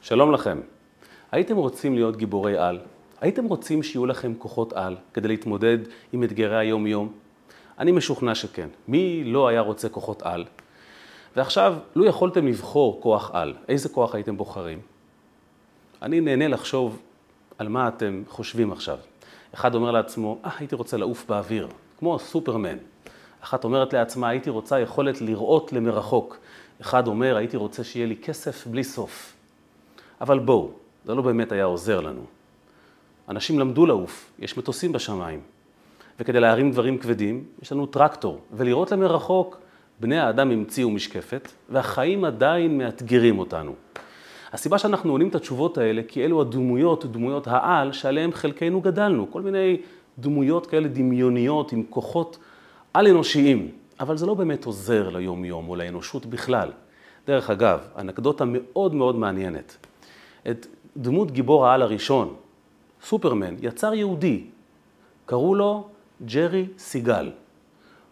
שלום לכם. הייתם רוצים להיות גיבורי על? הייתם רוצים שיהיו לכם כוחות על כדי להתמודד עם אתגרי היום-יום? אני משוכנע שכן. מי לא היה רוצה כוחות על? ועכשיו, לו יכולתם לבחור כוח על, איזה כוח הייתם בוחרים? אני נהנה לחשוב על מה אתם חושבים עכשיו. אחד אומר לעצמו, אה, הייתי רוצה לעוף באוויר, כמו סופרמן. אחת אומרת לעצמה, הייתי רוצה יכולת לראות למרחוק. אחד אומר, הייתי רוצה שיהיה לי כסף בלי סוף. אבל בואו, זה לא באמת היה עוזר לנו. אנשים למדו לעוף, יש מטוסים בשמיים. וכדי להרים דברים כבדים, יש לנו טרקטור. ולראות למרחוק, בני האדם המציאו משקפת, והחיים עדיין מאתגרים אותנו. הסיבה שאנחנו עונים את התשובות האלה, כי אלו הדמויות, דמויות העל, שעליהן חלקנו גדלנו. כל מיני דמויות כאלה דמיוניות עם כוחות על-אנושיים. אבל זה לא באמת עוזר ליום-יום או לאנושות בכלל. דרך אגב, אנקדוטה מאוד מאוד מעניינת. את דמות גיבור העל הראשון, סופרמן, יצר יהודי. קראו לו ג'רי סיגל.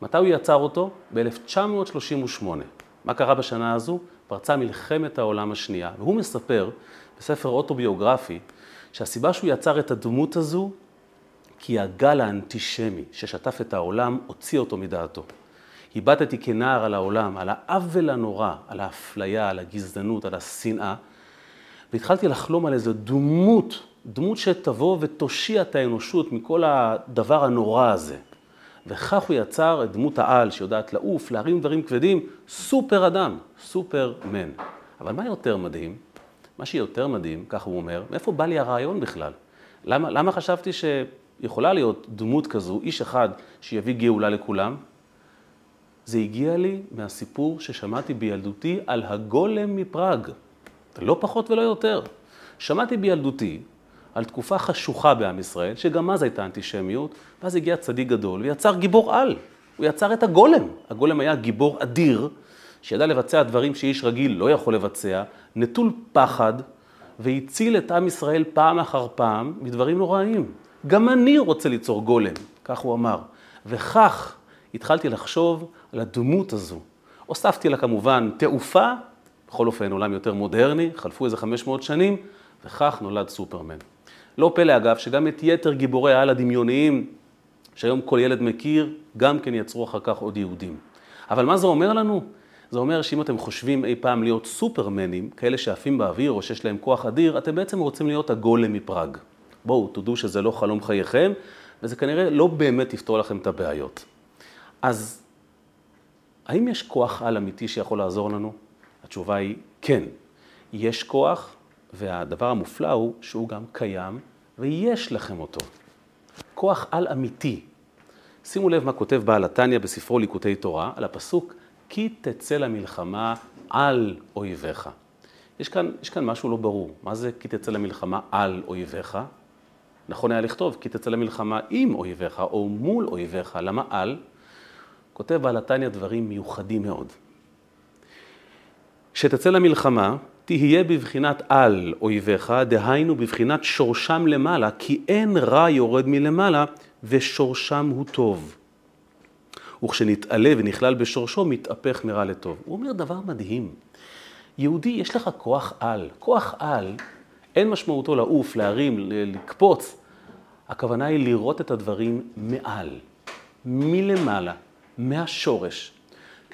מתי הוא יצר אותו? ב-1938. מה קרה בשנה הזו? פרצה מלחמת העולם השנייה, והוא מספר בספר אוטוביוגרפי שהסיבה שהוא יצר את הדמות הזו כי הגל האנטישמי ששטף את העולם הוציא אותו מדעתו. הבטתי כנער על העולם, על העוול הנורא, על האפליה, על הגזענות, על השנאה, והתחלתי לחלום על איזו דמות, דמות שתבוא ותושיע את האנושות מכל הדבר הנורא הזה. וכך הוא יצר את דמות העל שיודעת לעוף, להרים דברים כבדים, סופר אדם, סופר מן. אבל מה יותר מדהים? מה שיותר מדהים, כך הוא אומר, מאיפה בא לי הרעיון בכלל? למה, למה חשבתי שיכולה להיות דמות כזו, איש אחד שיביא גאולה לכולם? זה הגיע לי מהסיפור ששמעתי בילדותי על הגולם מפראג. לא פחות ולא יותר. שמעתי בילדותי על תקופה חשוכה בעם ישראל, שגם אז הייתה אנטישמיות, ואז הגיע צדיק גדול ויצר גיבור על. הוא יצר את הגולם. הגולם היה גיבור אדיר, שידע לבצע דברים שאיש רגיל לא יכול לבצע, נטול פחד, והציל את עם ישראל פעם אחר פעם מדברים נוראים. גם אני רוצה ליצור גולם, כך הוא אמר. וכך התחלתי לחשוב על הדמות הזו. הוספתי לה כמובן תעופה, בכל אופן עולם יותר מודרני, חלפו איזה 500 שנים, וכך נולד סופרמן. לא פלא אגב, שגם את יתר גיבורי העל הדמיוניים, שהיום כל ילד מכיר, גם כן יצרו אחר כך עוד יהודים. אבל מה זה אומר לנו? זה אומר שאם אתם חושבים אי פעם להיות סופרמנים, כאלה שעפים באוויר או שיש להם כוח אדיר, אתם בעצם רוצים להיות הגולם מפראג. בואו, תודו שזה לא חלום חייכם, וזה כנראה לא באמת יפתור לכם את הבעיות. אז האם יש כוח על אמיתי שיכול לעזור לנו? התשובה היא כן. יש כוח, והדבר המופלא הוא שהוא גם קיים, ויש לכם אותו. כוח על אמיתי. שימו לב מה כותב בעל התניא בספרו ליקוטי תורה, על הפסוק, כי תצא למלחמה על אויביך. יש כאן, יש כאן משהו לא ברור. מה זה כי תצא למלחמה על אויביך? נכון היה לכתוב, כי תצא למלחמה עם אויביך או מול אויביך. למה על? כותב בעל התניא דברים מיוחדים מאוד. כשתצא למלחמה, תהיה בבחינת על אויביך, דהיינו בבחינת שורשם למעלה, כי אין רע יורד מלמעלה, ושורשם הוא טוב. וכשנתעלה ונכלל בשורשו, מתהפך מרע לטוב. הוא אומר דבר מדהים. יהודי, יש לך כוח על. כוח על, אין משמעותו לעוף, להרים, לקפוץ. הכוונה היא לראות את הדברים מעל, מלמעלה, מהשורש.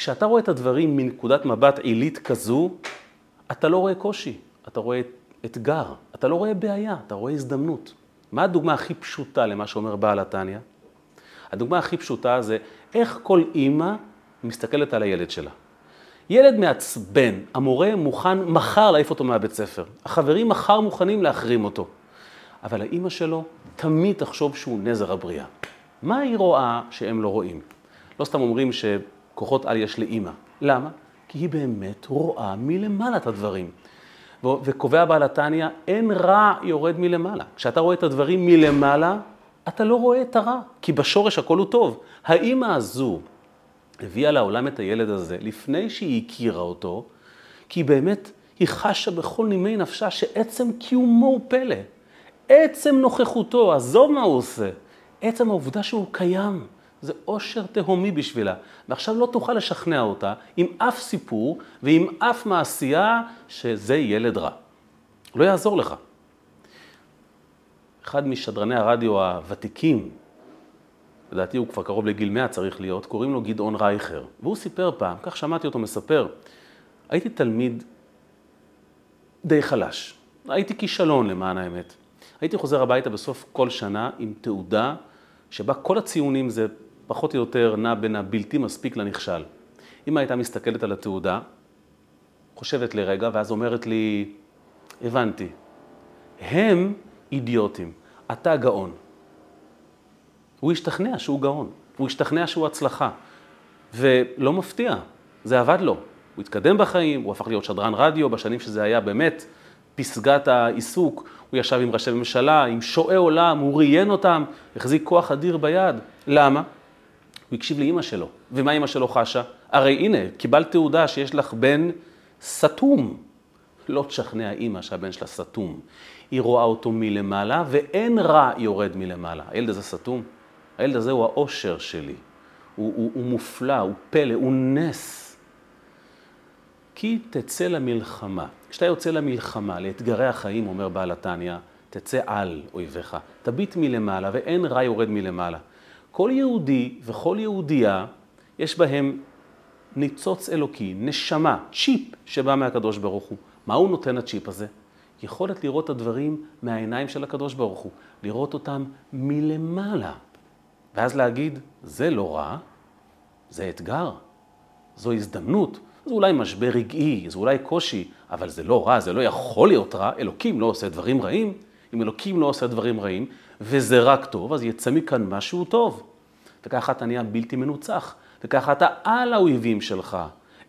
כשאתה רואה את הדברים מנקודת מבט עילית כזו, אתה לא רואה קושי, אתה רואה אתגר, אתה לא רואה בעיה, אתה רואה הזדמנות. מה הדוגמה הכי פשוטה למה שאומר בעל התניא? הדוגמה הכי פשוטה זה איך כל אימא מסתכלת על הילד שלה. ילד מעצבן, המורה מוכן מחר להעיף אותו מהבית ספר. החברים מחר מוכנים להחרים אותו. אבל האימא שלו תמיד תחשוב שהוא נזר הבריאה. מה היא רואה שהם לא רואים? לא סתם אומרים שכוחות על יש לאימא. למה? כי היא באמת רואה מלמעלה את הדברים. וקובע בעל התניא, אין רע יורד מלמעלה. כשאתה רואה את הדברים מלמעלה, אתה לא רואה את הרע, כי בשורש הכל הוא טוב. האימא הזו הביאה לעולם את הילד הזה לפני שהיא הכירה אותו, כי באמת היא חשה בכל נימי נפשה שעצם קיומו הוא פלא. עצם נוכחותו, עזוב מה הוא עושה, עצם העובדה שהוא קיים. זה אושר תהומי בשבילה. ועכשיו לא תוכל לשכנע אותה עם אף סיפור ועם אף מעשייה שזה ילד רע. לא יעזור לך. אחד משדרני הרדיו הוותיקים, לדעתי הוא כבר קרוב לגיל 100 צריך להיות, קוראים לו גדעון רייכר. והוא סיפר פעם, כך שמעתי אותו מספר, הייתי תלמיד די חלש. הייתי כישלון למען האמת. הייתי חוזר הביתה בסוף כל שנה עם תעודה שבה כל הציונים זה פחות או יותר נע בין הבלתי מספיק לנכשל. אמא הייתה מסתכלת על התעודה, חושבת לרגע, ואז אומרת לי, הבנתי, הם אידיוטים, אתה גאון. הוא השתכנע שהוא גאון, הוא השתכנע שהוא הצלחה. ולא מפתיע, זה עבד לו. הוא התקדם בחיים, הוא הפך להיות שדרן רדיו בשנים שזה היה באמת פסגת העיסוק. הוא ישב עם ראשי ממשלה, עם שועי עולם, הוא ראיין אותם, החזיק כוח אדיר ביד. למה? הוא הקשיב לאימא שלו. ומה אימא שלו חשה? הרי הנה, קיבלת תעודה שיש לך בן סתום. לא תשכנע אימא שהבן שלה סתום. היא רואה אותו מלמעלה, ואין רע יורד מלמעלה. הילד הזה סתום. הילד הזה הוא האושר שלי. הוא, הוא, הוא מופלא, הוא פלא, הוא נס. כי תצא למלחמה. כשאתה יוצא למלחמה, לאתגרי החיים, אומר בעל התניא, תצא על אויביך. תביט מלמעלה, ואין רע יורד מלמעלה. כל יהודי וכל יהודייה, יש בהם ניצוץ אלוקי, נשמה, צ'יפ שבא מהקדוש ברוך הוא. מה הוא נותן הצ'יפ הזה? יכולת לראות את הדברים מהעיניים של הקדוש ברוך הוא, לראות אותם מלמעלה. ואז להגיד, זה לא רע, זה אתגר, זו הזדמנות, זה אולי משבר רגעי, זה אולי קושי, אבל זה לא רע, זה לא יכול להיות רע, אלוקים לא עושה דברים רעים. אם אלוקים לא עושה דברים רעים, וזה רק טוב, אז יצא מכאן משהו טוב. וככה אתה נהיה בלתי מנוצח, וככה אתה על האויבים שלך.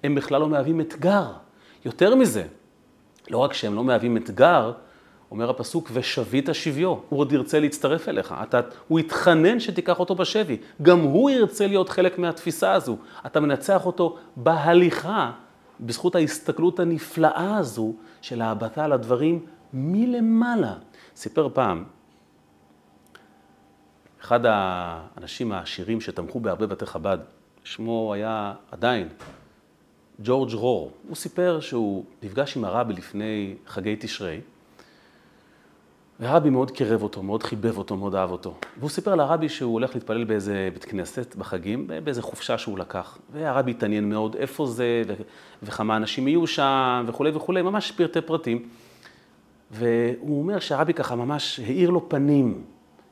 הם בכלל לא מהווים אתגר. יותר מזה, לא רק שהם לא מהווים אתגר, אומר הפסוק, ושבית שביו, הוא עוד ירצה להצטרף אליך. אתה, הוא יתחנן שתיקח אותו בשבי. גם הוא ירצה להיות חלק מהתפיסה הזו. אתה מנצח אותו בהליכה, בזכות ההסתכלות הנפלאה הזו של ההבטה על הדברים מלמעלה. סיפר פעם, אחד האנשים העשירים שתמכו בהרבה בתי חב"ד, שמו היה עדיין ג'ורג' רור. הוא סיפר שהוא נפגש עם הרבי לפני חגי תשרי, והרבי מאוד קירב אותו, מאוד חיבב אותו, מאוד אהב אותו. והוא סיפר לרבי שהוא הולך להתפלל באיזה בית כנסת בחגים, באיזה חופשה שהוא לקח. והרבי התעניין מאוד איפה זה, וכמה אנשים יהיו שם, וכולי וכולי, ממש פרטי פרטים. והוא אומר שהרבי ככה ממש האיר לו פנים,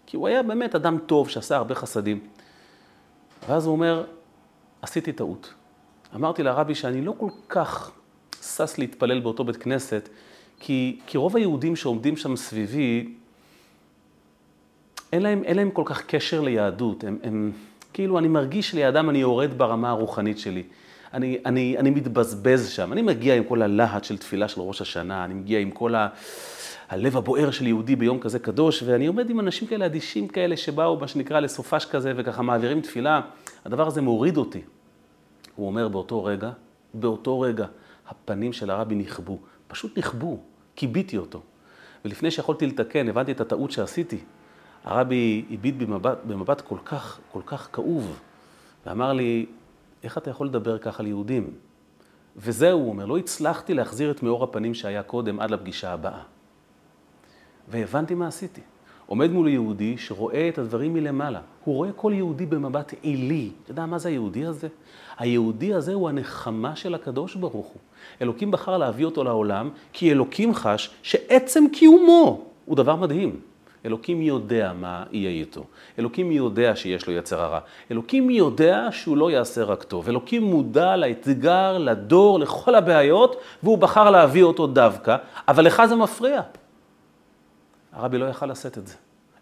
כי הוא היה באמת אדם טוב שעשה הרבה חסדים. ואז הוא אומר, עשיתי טעות. אמרתי לרבי שאני לא כל כך שש להתפלל באותו בית כנסת, כי, כי רוב היהודים שעומדים שם סביבי, אין להם, אין להם כל כך קשר ליהדות. הם, הם, כאילו, אני מרגיש לידם אני יורד ברמה הרוחנית שלי. אני, אני, אני מתבזבז שם. אני מגיע עם כל הלהט של תפילה של ראש השנה, אני מגיע עם כל ה... הלב הבוער של יהודי ביום כזה קדוש, ואני עומד עם אנשים כאלה אדישים כאלה שבאו, מה שנקרא, לסופש כזה, וככה מעבירים תפילה. הדבר הזה מוריד אותי. הוא אומר באותו רגע, באותו רגע, הפנים של הרבי נכבו, פשוט נכבו, כיביתי אותו. ולפני שיכולתי לתקן, הבנתי את הטעות שעשיתי. הרבי הביט במבט, במבט כל כך, כל כך כאוב, ואמר לי, איך אתה יכול לדבר ככה ליהודים? וזהו, הוא אומר, לא הצלחתי להחזיר את מאור הפנים שהיה קודם עד לפגישה הבאה. והבנתי מה עשיתי. עומד מול יהודי שרואה את הדברים מלמעלה. הוא רואה כל יהודי במבט עילי. אתה יודע מה זה היהודי הזה? היהודי הזה הוא הנחמה של הקדוש ברוך הוא. אלוקים בחר להביא אותו לעולם, כי אלוקים חש שעצם קיומו הוא דבר מדהים. אלוקים יודע מה יהיה איתו. אלוקים יודע שיש לו יצר הרע. אלוקים יודע שהוא לא יעשה רק טוב. אלוקים מודע לאתגר, לדור, לכל הבעיות, והוא בחר להביא אותו דווקא, אבל לך זה מפריע. הרבי לא יכל לשאת את זה.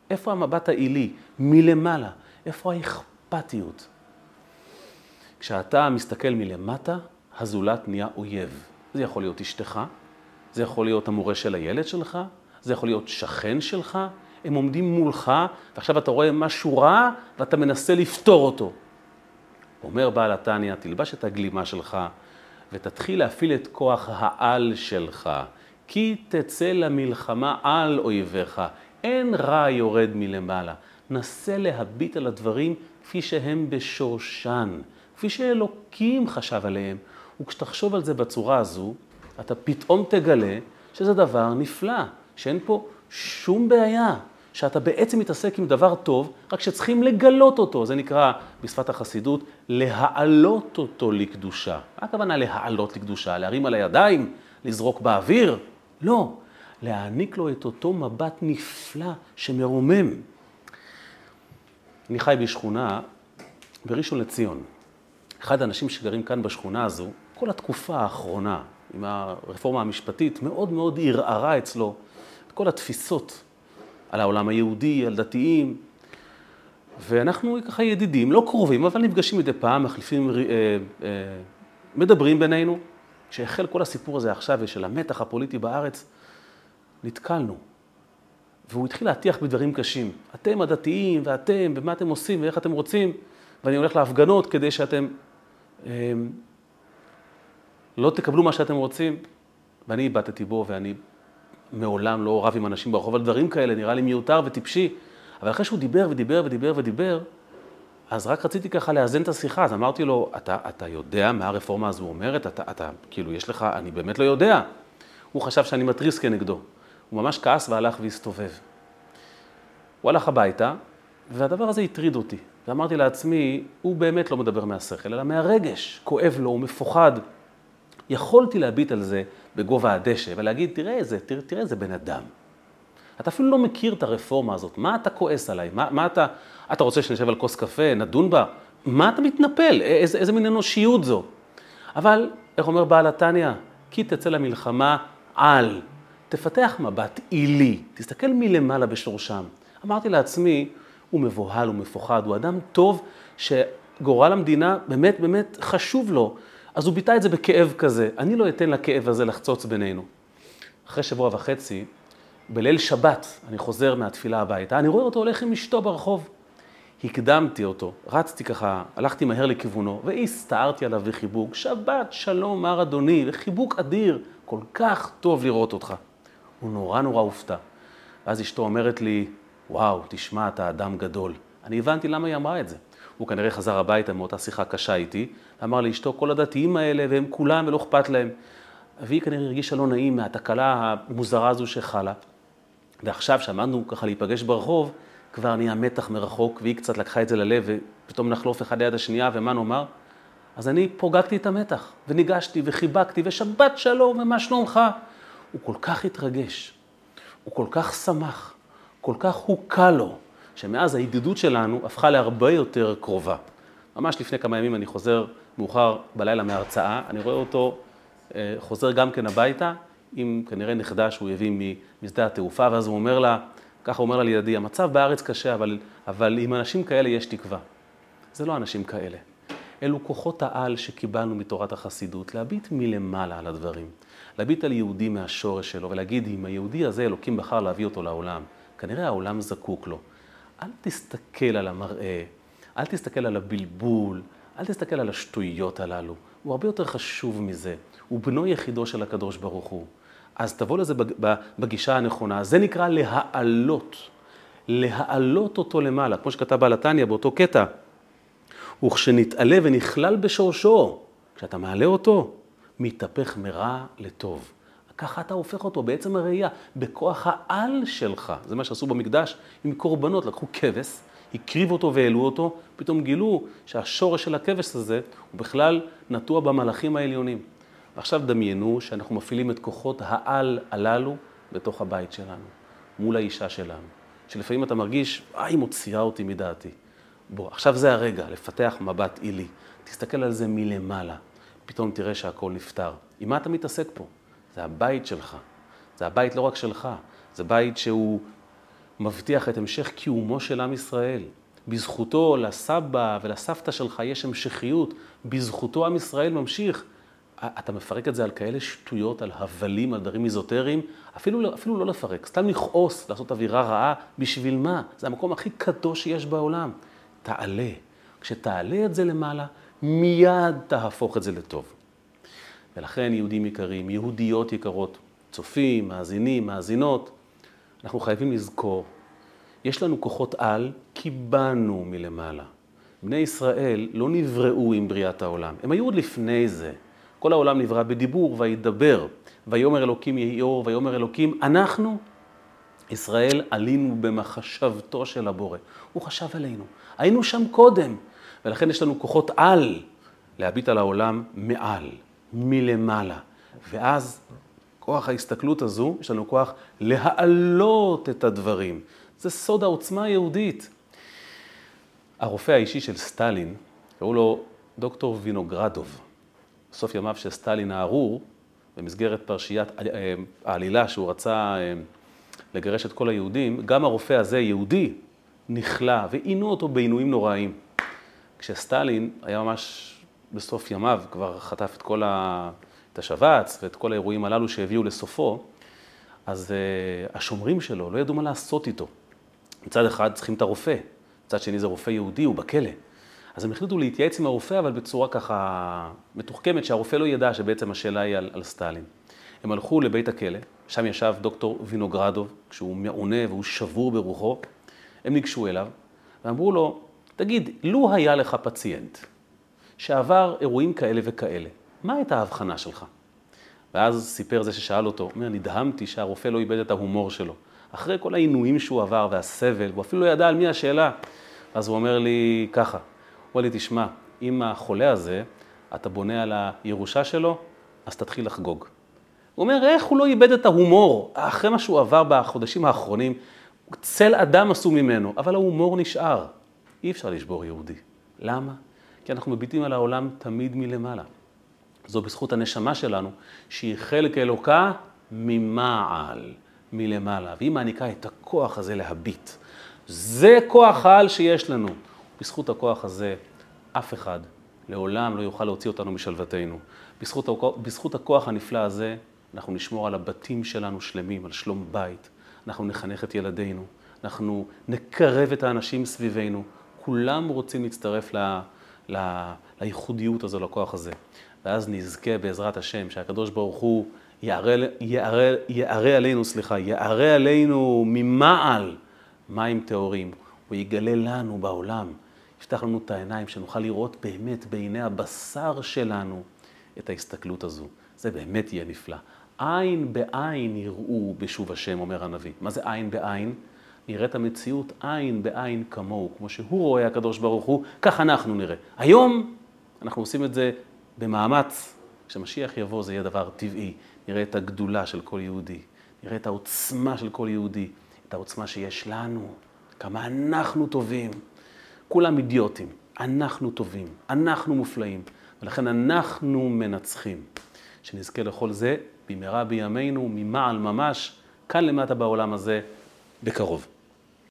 איפה המבט העילי? מלמעלה. איפה האכפתיות? כשאתה מסתכל מלמטה, הזולת נהיה אויב. זה יכול להיות אשתך, זה יכול להיות המורה של הילד שלך, זה יכול להיות שכן שלך, הם עומדים מולך, ועכשיו אתה רואה משהו רע, ואתה מנסה לפתור אותו. אומר בעל התניא, תלבש את הגלימה שלך, ותתחיל להפעיל את כוח העל שלך. כי תצא למלחמה על אויביך. אין רע יורד מלמעלה. נסה להביט על הדברים כפי שהם בשורשן, כפי שאלוקים חשב עליהם. וכשתחשוב על זה בצורה הזו, אתה פתאום תגלה שזה דבר נפלא, שאין פה שום בעיה, שאתה בעצם מתעסק עם דבר טוב, רק שצריכים לגלות אותו. זה נקרא בשפת החסידות להעלות אותו לקדושה. מה הכוונה להעלות לקדושה? להרים על הידיים? לזרוק באוויר? לא. להעניק לו את אותו מבט נפלא שמרומם. אני חי בשכונה בראשון לציון. אחד האנשים שגרים כאן בשכונה הזו, כל התקופה האחרונה, עם הרפורמה המשפטית, מאוד מאוד ערערה אצלו את כל התפיסות על העולם היהודי, על דתיים. ואנחנו ככה ידידים, לא קרובים, אבל נפגשים מדי פעם, מחליפים, אה, אה, מדברים בינינו. כשהחל כל הסיפור הזה עכשיו של המתח הפוליטי בארץ, נתקלנו. והוא התחיל להטיח בדברים קשים. אתם הדתיים, ואתם, ומה אתם עושים, ואיך אתם רוצים, ואני הולך להפגנות כדי שאתם אה, לא תקבלו מה שאתם רוצים. ואני איבדתי בו, ואני מעולם לא רב עם אנשים ברחוב על דברים כאלה, נראה לי מיותר וטיפשי. אבל אחרי שהוא דיבר ודיבר ודיבר ודיבר, אז רק רציתי ככה לאזן את השיחה, אז אמרתי לו, אתה, אתה יודע מה הרפורמה הזו אומרת? אתה, אתה, כאילו, יש לך, אני באמת לא יודע. הוא חשב שאני מתריס כנגדו. הוא ממש כעס והלך והסתובב. הוא הלך הביתה, והדבר הזה הטריד אותי. ואמרתי לעצמי, הוא באמת לא מדבר מהשכל, אלא מהרגש. כואב לו, הוא מפוחד. יכולתי להביט על זה בגובה הדשא ולהגיד, תראה איזה, תראה, תראה איזה בן אדם. אתה אפילו לא מכיר את הרפורמה הזאת, מה אתה כועס עליי? מה, מה אתה, אתה רוצה שנשב על כוס קפה, נדון בה? מה אתה מתנפל? איזה, איזה מין אנושיות זו? אבל, איך אומר בעל התניא? כי תצא למלחמה על. תפתח מבט עילי, תסתכל מלמעלה בשורשם. אמרתי לעצמי, הוא מבוהל, הוא מפוחד, הוא אדם טוב שגורל המדינה באמת באמת חשוב לו. אז הוא ביטא את זה בכאב כזה. אני לא אתן לכאב הזה לחצוץ בינינו. אחרי שבוע וחצי, בליל שבת, אני חוזר מהתפילה הביתה, אני רואה אותו הולך עם אשתו ברחוב. הקדמתי אותו, רצתי ככה, הלכתי מהר לכיוונו, והסתערתי עליו בחיבוק, שבת שלום מר אדוני, וחיבוק אדיר, כל כך טוב לראות אותך. הוא נורא נורא הופתע. ואז אשתו אומרת לי, וואו, תשמע, אתה אדם גדול. אני הבנתי למה היא אמרה את זה. הוא כנראה חזר הביתה מאותה שיחה קשה איתי, ואמר לאשתו, כל הדתיים האלה, והם כולם ולא אכפת להם. והיא כנראה הרגישה לא נעים מהתקלה המוזרה הזו שחלה. ועכשיו, שעמדנו ככה להיפגש ברחוב, כבר נהיה מתח מרחוק, והיא קצת לקחה את זה ללב, ופתאום נחלוף אחד ליד השנייה, ומה נאמר? אז אני פוגגתי את המתח, וניגשתי, וחיבקתי, ושבת שלום, ומה שלומך? הוא כל כך התרגש, הוא כל כך שמח, כל כך הוקע לו, שמאז הידידות שלנו הפכה להרבה יותר קרובה. ממש לפני כמה ימים אני חוזר מאוחר בלילה מהרצאה, אני רואה אותו אה, חוזר גם כן הביתה, עם כנראה נכדה שהוא הביא משדה התעופה, ואז הוא אומר לה, ככה אומר לה לידי, המצב בארץ קשה, אבל, אבל עם אנשים כאלה יש תקווה. זה לא אנשים כאלה. אלו כוחות העל שקיבלנו מתורת החסידות, להביט מלמעלה על הדברים. להביט על יהודי מהשורש שלו ולהגיד, אם היהודי הזה, אלוקים בחר להביא אותו לעולם, כנראה העולם זקוק לו. אל תסתכל על המראה, אל תסתכל על הבלבול, אל תסתכל על השטויות הללו. הוא הרבה יותר חשוב מזה. הוא בנו יחידו של הקדוש ברוך הוא. אז תבוא לזה בגישה הנכונה. זה נקרא להעלות. להעלות אותו למעלה, כמו שכתב בעל התניא באותו קטע. וכשנתעלה ונכלל בשורשו, כשאתה מעלה אותו, מתהפך מרע לטוב. ככה אתה הופך אותו בעצם הראייה, בכוח העל שלך. זה מה שעשו במקדש עם קורבנות, לקחו כבש, הקריבו אותו והעלו אותו, פתאום גילו שהשורש של הכבש הזה הוא בכלל נטוע במלאכים העליונים. ועכשיו דמיינו שאנחנו מפעילים את כוחות העל הללו בתוך הבית שלנו, מול האישה שלנו. שלפעמים אתה מרגיש, אה, היא מוציאה אותי מדעתי. בוא, עכשיו זה הרגע לפתח מבט עילי. תסתכל על זה מלמעלה. פתאום תראה שהכל נפתר. עם מה אתה מתעסק פה? זה הבית שלך. זה הבית לא רק שלך, זה בית שהוא מבטיח את המשך קיומו של עם ישראל. בזכותו לסבא ולסבתא שלך יש המשכיות, בזכותו עם ישראל ממשיך. אתה מפרק את זה על כאלה שטויות, על הבלים, על דברים איזוטריים, אפילו, לא, אפילו לא לפרק, סתם לכעוס, לעשות אווירה רעה, בשביל מה? זה המקום הכי קדוש שיש בעולם. תעלה. כשתעלה את זה למעלה, מיד תהפוך את זה לטוב. ולכן יהודים יקרים, יהודיות יקרות, צופים, מאזינים, מאזינות, אנחנו חייבים לזכור, יש לנו כוחות על, כי באנו מלמעלה. בני ישראל לא נבראו עם בריאת העולם, הם היו עוד לפני זה. כל העולם נברא בדיבור, וידבר, ויאמר אלוקים יהי אור, ויאמר אלוקים, אנחנו, ישראל, עלינו במחשבתו של הבורא. הוא חשב עלינו. היינו שם קודם, ולכן יש לנו כוחות על להביט על העולם מעל, מלמעלה. ואז כוח ההסתכלות הזו, יש לנו כוח להעלות את הדברים. זה סוד העוצמה היהודית. הרופא האישי של סטלין, קראו לו דוקטור וינוגרדוב. בסוף ימיו של סטלין הארור, במסגרת פרשיית אה, העלילה שהוא רצה אה, לגרש את כל היהודים, גם הרופא הזה, יהודי, נכלא ועינו אותו בעינויים נוראים. כשסטלין היה ממש בסוף ימיו, כבר חטף את כל ה... את השבץ ואת כל האירועים הללו שהביאו לסופו, אז uh, השומרים שלו לא ידעו מה לעשות איתו. מצד אחד צריכים את הרופא, מצד שני זה רופא יהודי, הוא בכלא. אז הם החליטו להתייעץ עם הרופא, אבל בצורה ככה מתוחכמת, שהרופא לא ידע שבעצם השאלה היא על, על סטלין. הם הלכו לבית הכלא, שם ישב דוקטור וינוגרדוב, כשהוא מעונה והוא שבור ברוחו. הם ניגשו אליו ואמרו לו, תגיד, לו היה לך פציינט שעבר אירועים כאלה וכאלה, מה הייתה ההבחנה שלך? ואז סיפר זה ששאל אותו, הוא אומר, נדהמתי שהרופא לא איבד את ההומור שלו. אחרי כל העינויים שהוא עבר והסבל, הוא אפילו לא ידע על מי השאלה. אז הוא אומר לי ככה, הוא אומר לי, תשמע, אם החולה הזה, אתה בונה על הירושה שלו, אז תתחיל לחגוג. הוא אומר, איך הוא לא איבד את ההומור? אחרי מה שהוא עבר בחודשים האחרונים, צל אדם עשו ממנו, אבל ההומור נשאר. אי אפשר לשבור יהודי. למה? כי אנחנו מביטים על העולם תמיד מלמעלה. זו בזכות הנשמה שלנו, שהיא חלק אלוקה ממעל, מלמעלה, והיא מעניקה את הכוח הזה להביט. זה כוח העל שיש לנו. בזכות הכוח הזה, אף אחד לעולם לא יוכל להוציא אותנו משלוותנו. בזכות, בזכות הכוח הנפלא הזה, אנחנו נשמור על הבתים שלנו שלמים, על שלום בית. אנחנו נחנך את ילדינו, אנחנו נקרב את האנשים סביבנו. כולם רוצים להצטרף ל, לייחודיות הזו, לכוח הזה. ואז נזכה בעזרת השם שהקדוש ברוך הוא יערה עלינו, סליחה, יערה עלינו ממעל מים טהורים. הוא יגלה לנו בעולם, יפתח לנו את העיניים, שנוכל לראות באמת בעיני הבשר שלנו את ההסתכלות הזו. זה באמת יהיה נפלא. עין בעין יראו בשוב השם, אומר הנביא. מה זה עין בעין? נראה את המציאות עין בעין כמוהו, כמו שהוא רואה הקדוש ברוך הוא, כך אנחנו נראה. היום אנחנו עושים את זה במאמץ, כשמשיח יבוא זה יהיה דבר טבעי. נראה את הגדולה של כל יהודי, נראה את העוצמה של כל יהודי, את העוצמה שיש לנו, כמה אנחנו טובים. כולם אידיוטים, אנחנו טובים, אנחנו מופלאים, ולכן אנחנו מנצחים. שנזכה לכל זה במהרה בימינו, ממעל ממש, כאן למטה בעולם הזה, בקרוב.